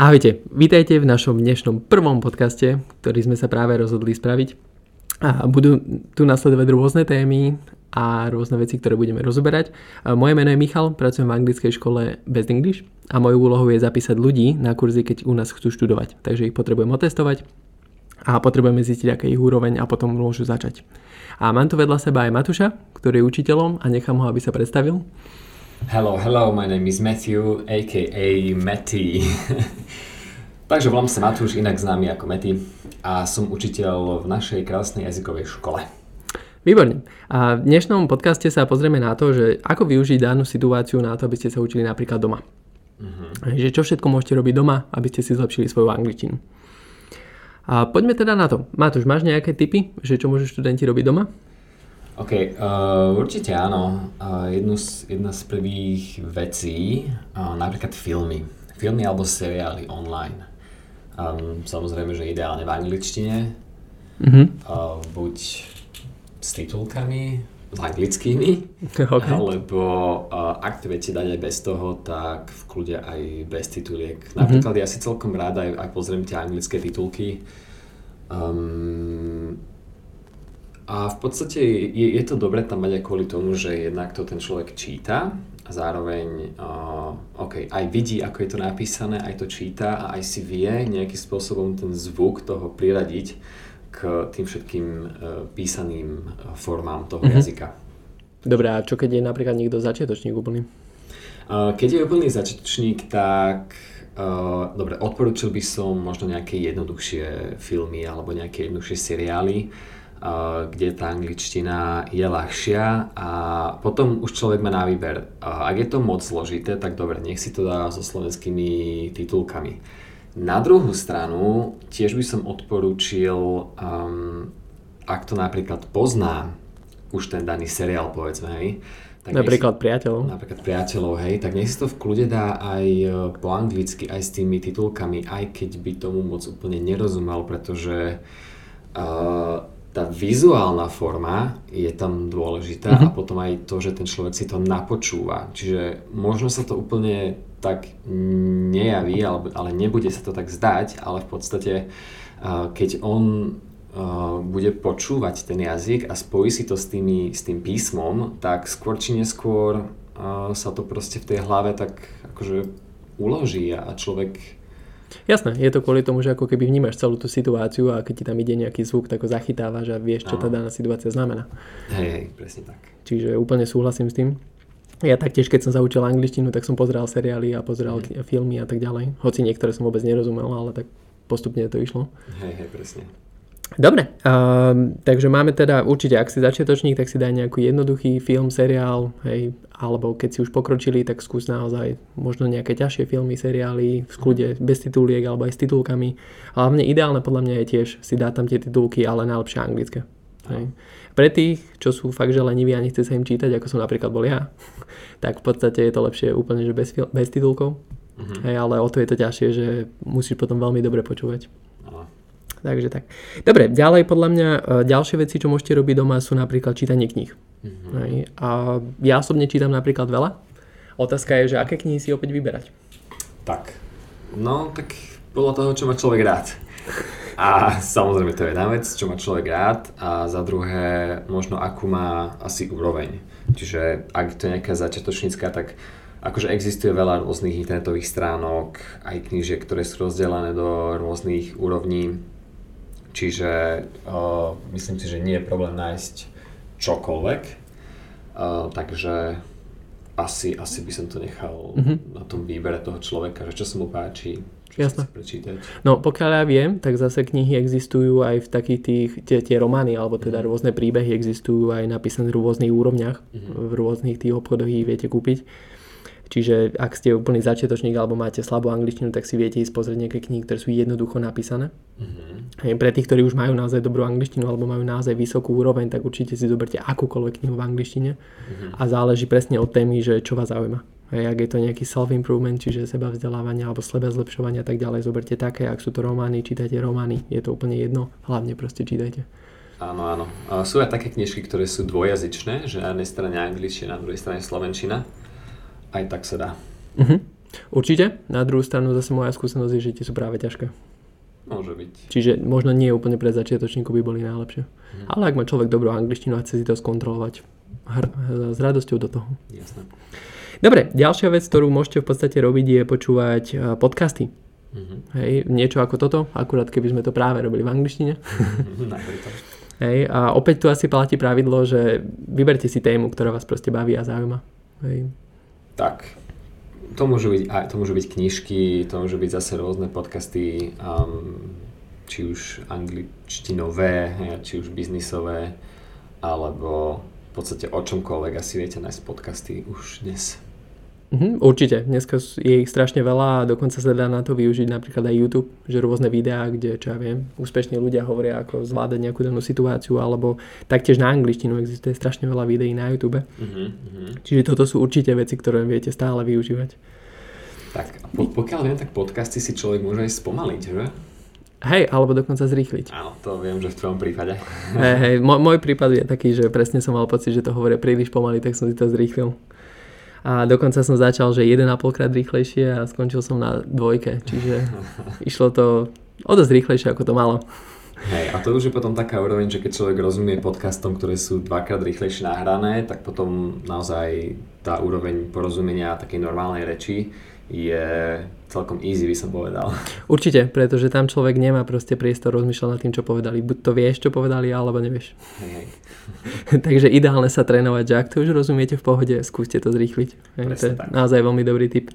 Ahojte, vítajte v našom dnešnom prvom podcaste, ktorý sme sa práve rozhodli spraviť. A budú tu nasledovať rôzne témy a rôzne veci, ktoré budeme rozoberať. Moje meno je Michal, pracujem v anglickej škole Best English a mojou úlohou je zapísať ľudí na kurzy, keď u nás chcú študovať. Takže ich potrebujem otestovať a potrebujeme zistiť, aké ich úroveň a potom môžu začať. A mám tu vedľa seba aj Matúša, ktorý je učiteľom a nechám ho, aby sa predstavil. Hello, hello, my name is Matthew, a.k.a. Matty. Takže volám sa Matúš, inak známy ako Matty a som učiteľ v našej krásnej jazykovej škole. Výborne. A v dnešnom podcaste sa pozrieme na to, že ako využiť danú situáciu na to, aby ste sa učili napríklad doma. Uh-huh. Že čo všetko môžete robiť doma, aby ste si zlepšili svoju angličtinu. A poďme teda na to. Matúš, máš nejaké tipy, že čo môžu študenti robiť doma? OK, uh, určite áno. Uh, jednu z, jedna z prvých vecí, uh, napríklad filmy. Filmy alebo seriály online. Um, samozrejme, že ideálne v angličtine. Mm-hmm. Uh, buď s titulkami, s anglickými, okay. alebo uh, ak to viete dať aj bez toho, tak v kľude aj bez tituliek. Napríklad mm-hmm. ja si celkom rád aj, aj pozriem tie anglické titulky. Um, a v podstate je, je to dobre tam mať aj kvôli tomu, že jednak to ten človek číta a zároveň uh, okay, aj vidí, ako je to napísané, aj to číta a aj si vie nejakým spôsobom ten zvuk toho priradiť k tým všetkým uh, písaným formám toho mm-hmm. jazyka. Dobre, a čo keď je napríklad niekto začiatočník úplný? Uh, keď je úplný začiatočník, tak uh, dobre, odporučil by som možno nejaké jednoduchšie filmy alebo nejaké jednoduchšie seriály kde tá angličtina je ľahšia a potom už človek má na výber. Ak je to moc zložité, tak dobre, nech si to dá so slovenskými titulkami. Na druhú stranu tiež by som odporúčil, um, ak to napríklad pozná už ten daný seriál, povedzme, hej, tak napríklad si, priateľov. Napríklad priateľov, hej, tak nech si to v kľude dá aj e, po anglicky, aj s tými titulkami, aj keď by tomu moc úplne nerozumel, pretože uh, tá vizuálna forma je tam dôležitá mm-hmm. a potom aj to, že ten človek si to napočúva. Čiže možno sa to úplne tak nejaví, ale, ale nebude sa to tak zdať, ale v podstate keď on bude počúvať ten jazyk a spojí si to s, tými, s tým písmom, tak skôr či neskôr sa to proste v tej hlave tak akože uloží a človek Jasné, je to kvôli tomu, že ako keby vnímaš celú tú situáciu a keď ti tam ide nejaký zvuk, tak ho zachytávaš a vieš, čo tá daná situácia znamená. Hej, hej, presne tak. Čiže úplne súhlasím s tým. Ja taktiež, keď som zaučil angličtinu, tak som pozeral seriály a pozeral mm. filmy a tak ďalej. Hoci niektoré som vôbec nerozumel, ale tak postupne to išlo. Hej, hej, presne. Dobre, uh, takže máme teda určite, ak si začiatočník, tak si daj nejaký jednoduchý film, seriál, hej, alebo keď si už pokročili, tak skús naozaj možno nejaké ťažšie filmy, seriály v sklude bez tituliek alebo aj s titulkami. Hlavne ideálne podľa mňa je tiež si dať tam tie titulky, ale najlepšie anglické. Hej. Pre tých, čo sú fakt že leniví a nechce sa im čítať, ako som napríklad bol ja, tak v podstate je to lepšie úplne že bez, bez titulkov. Uh-huh. Hej, ale o to je to ťažšie, že musíš potom veľmi dobre počúvať. Takže tak. Dobre, ďalej podľa mňa e, ďalšie veci, čo môžete robiť doma sú napríklad čítanie kníh. Mm-hmm. A ja osobne čítam napríklad veľa. Otázka je, že aké knihy si opäť vyberať. Tak, no tak podľa toho, čo má človek rád. A samozrejme to je jedna vec, čo má človek rád a za druhé možno akú má asi úroveň. Čiže ak to je nejaká začiatočnícka, tak akože existuje veľa rôznych internetových stránok, aj knížiek, ktoré sú rozdelené do rôznych úrovní Čiže uh, myslím si, že nie je problém nájsť čokoľvek. Uh, takže asi, asi by som to nechal mm-hmm. na tom výbere toho človeka, že čo sa mu páči, čo Jasne. chce prečítať. No pokiaľ ja viem, tak zase knihy existujú aj v takých tých, tie, tie romány, alebo teda mm-hmm. rôzne príbehy existujú aj napísané v rôznych úrovniach, mm-hmm. v rôznych tých obchodoch ich viete kúpiť. Čiže ak ste úplný začiatočník alebo máte slabú angličtinu, tak si viete ísť pozrieť nejaké knihy, ktoré sú jednoducho napísané. Mm-hmm. Pre tých, ktorí už majú naozaj dobrú angličtinu alebo majú naozaj vysokú úroveň, tak určite si zoberte akúkoľvek knihu v angličtine mm-hmm. a záleží presne od témy, že čo vás zaujíma. Hej, ak je to nejaký self-improvement, čiže seba vzdelávania alebo seba zlepšovania a tak ďalej, zoberte také, ak sú to romány, čítajte romány, je to úplne jedno, hlavne proste čítajte. Áno, áno. Sú aj také knižky, ktoré sú dvojazyčné, že na jednej strane angličtina, na druhej strane slovenčina aj tak sa dá. Uh-huh. Určite. Na druhú stranu zase moja skúsenosť je, že tie sú práve ťažké. Môže byť. Čiže možno nie úplne pre začiatočníkov by boli najlepšie. Hmm. Ale ak má človek dobrú angličtinu a chce si to skontrolovať, hr- s radosťou do toho. Jasné. Dobre, ďalšia vec, ktorú môžete v podstate robiť, je počúvať eh, podcasty. Mhm. Hej, niečo ako toto, akurát keby sme to práve robili v angličtine. Napríklad. Hej, a opäť tu asi platí pravidlo, že vyberte si tému, ktorá vás proste baví a zaujíma. Hej. Tak, to môžu byť, aj, to môžu byť knižky, to môžu byť zase rôzne podcasty, um, či už angličtinové, či už biznisové, alebo v podstate o čomkoľvek asi viete nájsť podcasty už dnes. Mhm, určite, dneska je ich strašne veľa a dokonca sa dá na to využiť napríklad aj YouTube, že rôzne videá, kde, čo ja viem, úspešní ľudia hovoria, ako zvládať nejakú danú situáciu, alebo taktiež na angličtinu existuje strašne veľa videí na YouTube. Uh-huh, Čiže toto sú určite veci, ktoré viete stále využívať. Tak, a po, pokiaľ viem, tak podcasty si človek môže aj spomaliť, že? Hej, alebo dokonca zrýchliť. Áno, to viem, že v tvojom prípade. Hej, hej, môj, môj prípad je taký, že presne som mal pocit, že to hovoria príliš pomaly, tak som si to zrýchlil. A dokonca som začal, že 1,5 krát rýchlejšie a skončil som na dvojke, čiže išlo to o dosť rýchlejšie, ako to malo. Hej, a to už je potom taká úroveň, že keď človek rozumie podcastom, ktoré sú dvakrát rýchlejšie nahrané, tak potom naozaj tá úroveň porozumenia takej normálnej reči je celkom easy, by som povedal. Určite, pretože tam človek nemá proste priestor rozmýšľať nad tým, čo povedali. Buď to vieš, čo povedali, alebo nevieš. Hej, hej. Takže ideálne sa trénovať, že ak to už rozumiete v pohode, skúste to zrýchliť. Hej, to je tak. naozaj veľmi dobrý tip.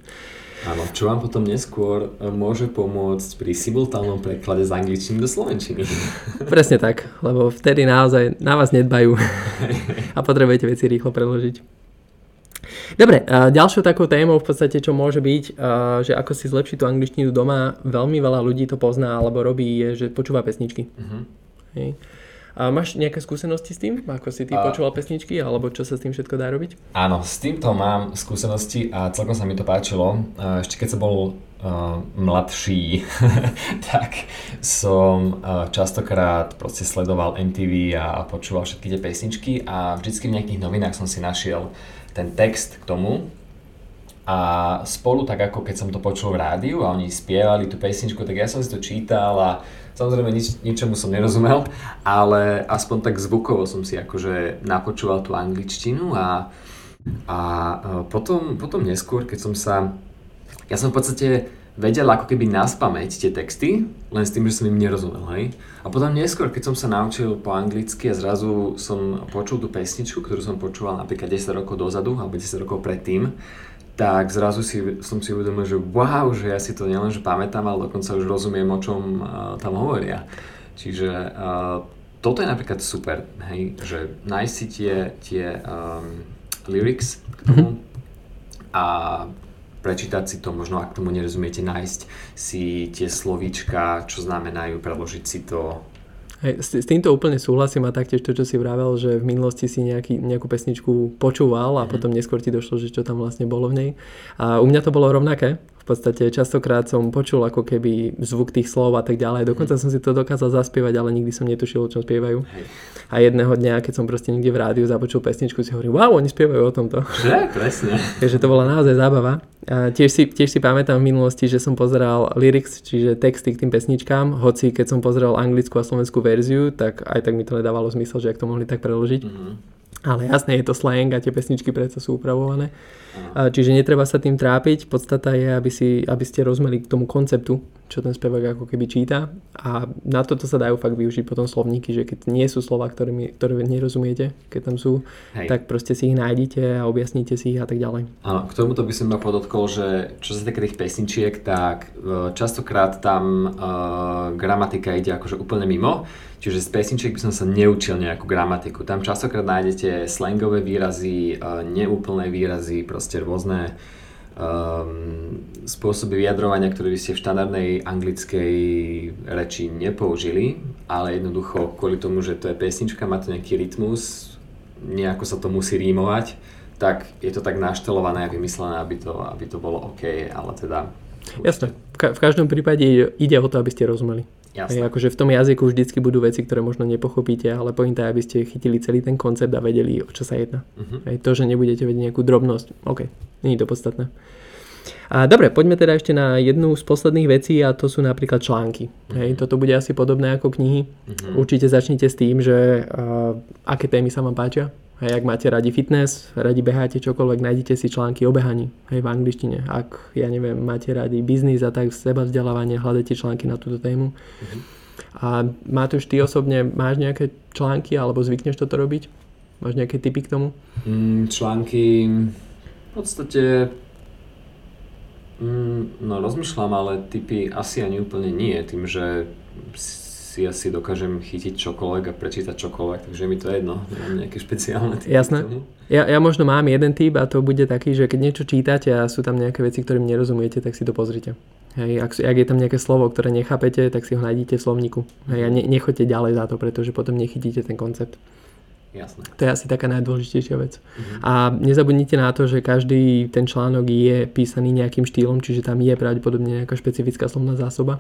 Áno, čo vám potom neskôr e, môže pomôcť pri simultánnom preklade z angličtiny do slovenčiny. Presne tak, lebo vtedy naozaj na vás nedbajú a potrebujete veci rýchlo preložiť. Dobre, ďalšou takou témou v podstate, čo môže byť, že ako si zlepšiť tú angličtinu doma, veľmi veľa ľudí to pozná alebo robí, je, že počúva pesničky. Mhm. Hej. A máš nejaké skúsenosti s tým? Ako si ty A- počúval pesničky? Alebo čo sa s tým všetko dá robiť? Áno, s týmto mám skúsenosti a celkom sa mi to páčilo. Ešte keď som bol uh, mladší, tak som uh, častokrát proste sledoval MTV a počúval všetky tie pesničky a vždycky v nejakých novinách som si našiel ten text k tomu. A spolu tak ako keď som to počul v rádiu a oni spievali tú pesničku, tak ja som si to čítal a samozrejme nič, ničomu som nerozumel, ale aspoň tak zvukovo som si akože napočúval tú angličtinu a, a e, potom, potom neskôr, keď som sa, ja som v podstate vedel ako keby naspamäť tie texty, len s tým, že som im nerozumel, hej. A potom neskôr, keď som sa naučil po anglicky a zrazu som počul tú pesničku, ktorú som počúval napríklad 10 rokov dozadu alebo 10 rokov predtým, tak zrazu si, som si uvedomil, že wow, že ja si to nielenže pamätám, ale dokonca už rozumiem, o čom uh, tam hovoria. Čiže uh, toto je napríklad super, hej, že nájsť si tie, tie um, lyrics k tomu a prečítať si to, možno ak tomu nerozumiete, nájsť si tie slovíčka, čo znamenajú, preložiť si to. Hej, s, s týmto úplne súhlasím a taktiež to, čo si vravel, že v minulosti si nejaký, nejakú pesničku počúval a Mhm. potom neskôr ti došlo, že čo tam vlastne bolo v nej. A u mňa to bolo rovnaké. V podstate častokrát som počul ako keby zvuk tých slov a tak ďalej. Dokonca som si to dokázal zaspievať, ale nikdy som netušil, o čom spievajú. A jedného dňa, keď som proste niekde v rádiu započul pesničku, si hovorím, wow, oni spievajú o tomto. Že? Presne. Takže to bola naozaj zábava. A tiež, si, tiež si pamätám v minulosti, že som pozeral lyrics, čiže texty k tým pesničkám, hoci keď som pozeral anglickú a slovenskú verziu, tak aj tak mi to nedávalo zmysel, že ak to mohli tak preložiť. Mhm. Ale jasné, je to slang a tie pesničky predsa sú upravované. Áno. A Čiže netreba sa tým trápiť. Podstata je, aby, si, aby ste rozumeli k tomu konceptu, čo ten spevák ako keby číta. A na toto sa dajú fakt využiť potom slovníky, že keď nie sú slova, ktoré, mi, ktoré nerozumiete, keď tam sú, Hej. tak proste si ich nájdete a objasníte si ich a tak ďalej. Áno, k tomuto by som iba podotkol, že čo sa týka tých pesničiek, tak e, častokrát tam uh, gramatika ide akože úplne mimo, čiže z pesničiek by som sa neučil nejakú gramatiku. Tam častokrát nájdete slangové výrazy, uh, neúplné výrazy, proste rôzne um, spôsoby vyjadrovania, ktoré by ste v štandardnej anglickej reči nepoužili, ale jednoducho kvôli tomu, že to je pesnička, má to nejaký rytmus, nejako sa to musí rímovať, tak je to tak naštelované a vymyslené, aby to, aby to bolo OK, ale teda... Jasné. V, ka- v každom prípade ide o to, aby ste rozumeli. Jasné. Hej, akože v tom jazyku vždycky budú veci, ktoré možno nepochopíte, ale pointa je, aby ste chytili celý ten koncept a vedeli, o čo sa jedná. Mhm. Hej, to, že nebudete vedieť nejakú drobnosť, OK, nie je to podstatné. A dobre, poďme teda ešte na jednu z posledných vecí a to sú napríklad články. Mm-hmm. Hej, toto bude asi podobné ako knihy. Mm-hmm. Určite začnite s tým, že uh, aké témy sa vám páčia. Hej, ak máte radi fitness, radi beháte čokoľvek, nájdete si články o behaní hej, v angličtine. Ak, ja neviem, máte radi biznis a tak seba vzdelávanie, hľadajte články na túto tému. Mm-hmm. A Matúš, ty osobne máš nejaké články alebo zvykneš toto robiť? Máš nejaké tipy k tomu? Mm, články v podstate Mm, no rozmýšľam, ale typy asi ani úplne nie, tým, že si asi dokážem chytiť čokoľvek a prečítať čokoľvek, takže mi to jedno, nemám nejaké špeciálne typy. Jasné. Ja, ja možno mám jeden typ a to bude taký, že keď niečo čítate a sú tam nejaké veci, ktorým nerozumiete, tak si to pozrite. Hej, ak, ak je tam nejaké slovo, ktoré nechápete, tak si ho nájdete v slovníku. Hej, a ne, nechoďte ďalej za to, pretože potom nechytíte ten koncept. Jasné. To je asi taká najdôležitejšia vec. Uh-huh. A nezabudnite na to, že každý ten článok je písaný nejakým štýlom, čiže tam je pravdepodobne nejaká špecifická slovná zásoba.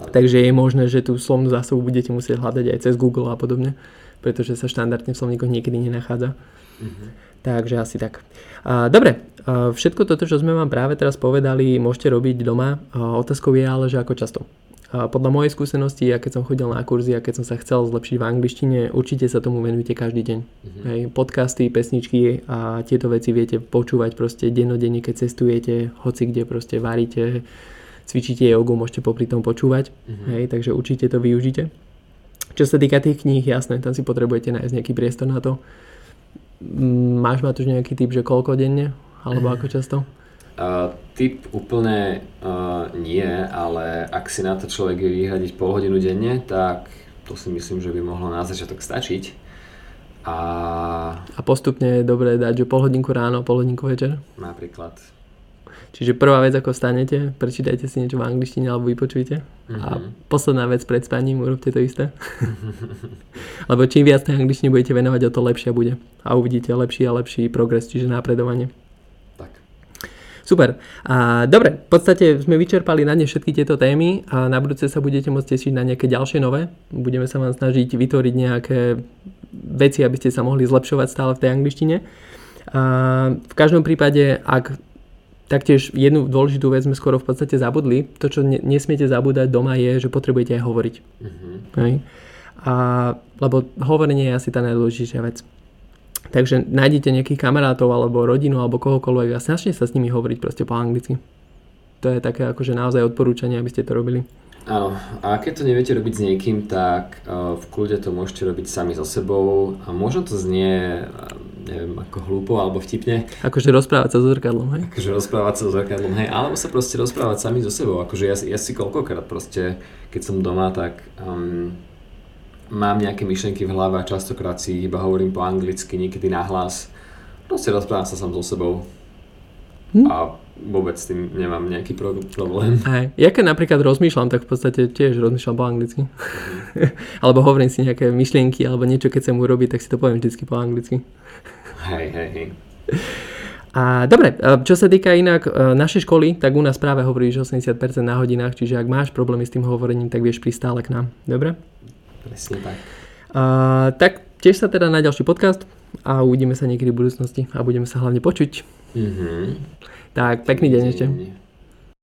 Tak. Takže je možné, že tú slovnú zásobu budete musieť hľadať aj cez Google a podobne, pretože sa štandardne v slovníkoch niekedy nenachádza. Uh-huh. Takže asi tak. Dobre, všetko toto, čo sme vám práve teraz povedali, môžete robiť doma. Otázkou je ale, že ako často. Podľa mojej skúsenosti, ja keď som chodil na kurzy a keď som sa chcel zlepšiť v angličtine, určite sa tomu venujte každý deň. Mm-hmm. Hej, podcasty, pesničky a tieto veci viete počúvať proste dennodenne, keď cestujete, hoci kde proste varíte, cvičíte jogu, môžete popri tom počúvať. Mm-hmm. Hej, takže určite to využite. Čo sa týka tých kníh, jasné, tam si potrebujete nájsť nejaký priestor na to. Máš ma tu nejaký typ, že koľko denne? Alebo ako často? Uh, typ úplne uh, nie, ale ak si na to človek vie vyhradiť pol hodinu denne, tak to si myslím, že by mohlo na začiatok stačiť. A... a postupne je dobré dať, že pol hodinku ráno, pol hodinku večer? Napríklad. Čiže prvá vec, ako stanete, prečítajte si niečo v angličtine alebo vypočujte. Mm-hmm. A mhm. posledná vec pred spaním, urobte to isté. Lebo čím viac tej angličtine budete venovať, o to lepšia bude. A uvidíte lepší a lepší progres, čiže napredovanie. Super. A, dobre, v podstate sme vyčerpali na dnes všetky tieto témy a na budúce sa budete môcť tešiť na nejaké ďalšie nové. Budeme sa vám snažiť vytvoriť nejaké veci, aby ste sa mohli zlepšovať stále v tej angličtine. A, v každom prípade, ak taktiež jednu dôležitú vec sme skoro v podstate zabudli, to, čo nesmiete zabúdať doma je, že potrebujete aj hovoriť. Mm-hmm. Hej? A, lebo hovorenie je asi tá najdôležitejšia vec. Takže nájdete nejakých kamarátov alebo rodinu alebo kohokoľvek a snažte sa s nimi hovoriť proste po anglicky. To je také akože naozaj odporúčanie, aby ste to robili. Áno, a keď to neviete robiť s niekým, tak uh, v kľude to môžete robiť sami so sebou a možno to znie, neviem, ako hlúpo alebo vtipne. Akože rozprávať sa so zrkadlom, hej? Akože rozprávať sa so zrkadlom, hej, alebo sa proste rozprávať sami so sebou. Akože ja, ja si koľkokrát proste, keď som doma, tak um, mám nejaké myšlenky v hlave a častokrát si iba hovorím po anglicky, niekedy nahlas. Proste rozprávam sa sám so sebou. Hm? A vôbec s tým nemám nejaký pro- problém. Aj. Ja keď napríklad rozmýšľam, tak v podstate tiež rozmýšľam po anglicky. Mm. alebo hovorím si nejaké myšlienky alebo niečo, keď chcem urobiť, tak si to poviem vždycky po anglicky. Hej, hej, hej. A dobre, čo sa týka inak e, našej školy, tak u nás práve hovoríš 80% na hodinách, čiže ak máš problémy s tým hovorením, tak vieš prísť stále k nám. Dobre? Presne tak. A, tak tiež sa teda na ďalší podcast a uvidíme sa niekedy v budúcnosti a budeme sa hlavne počuť. Mm-hmm. Tak, pekný deň ešte.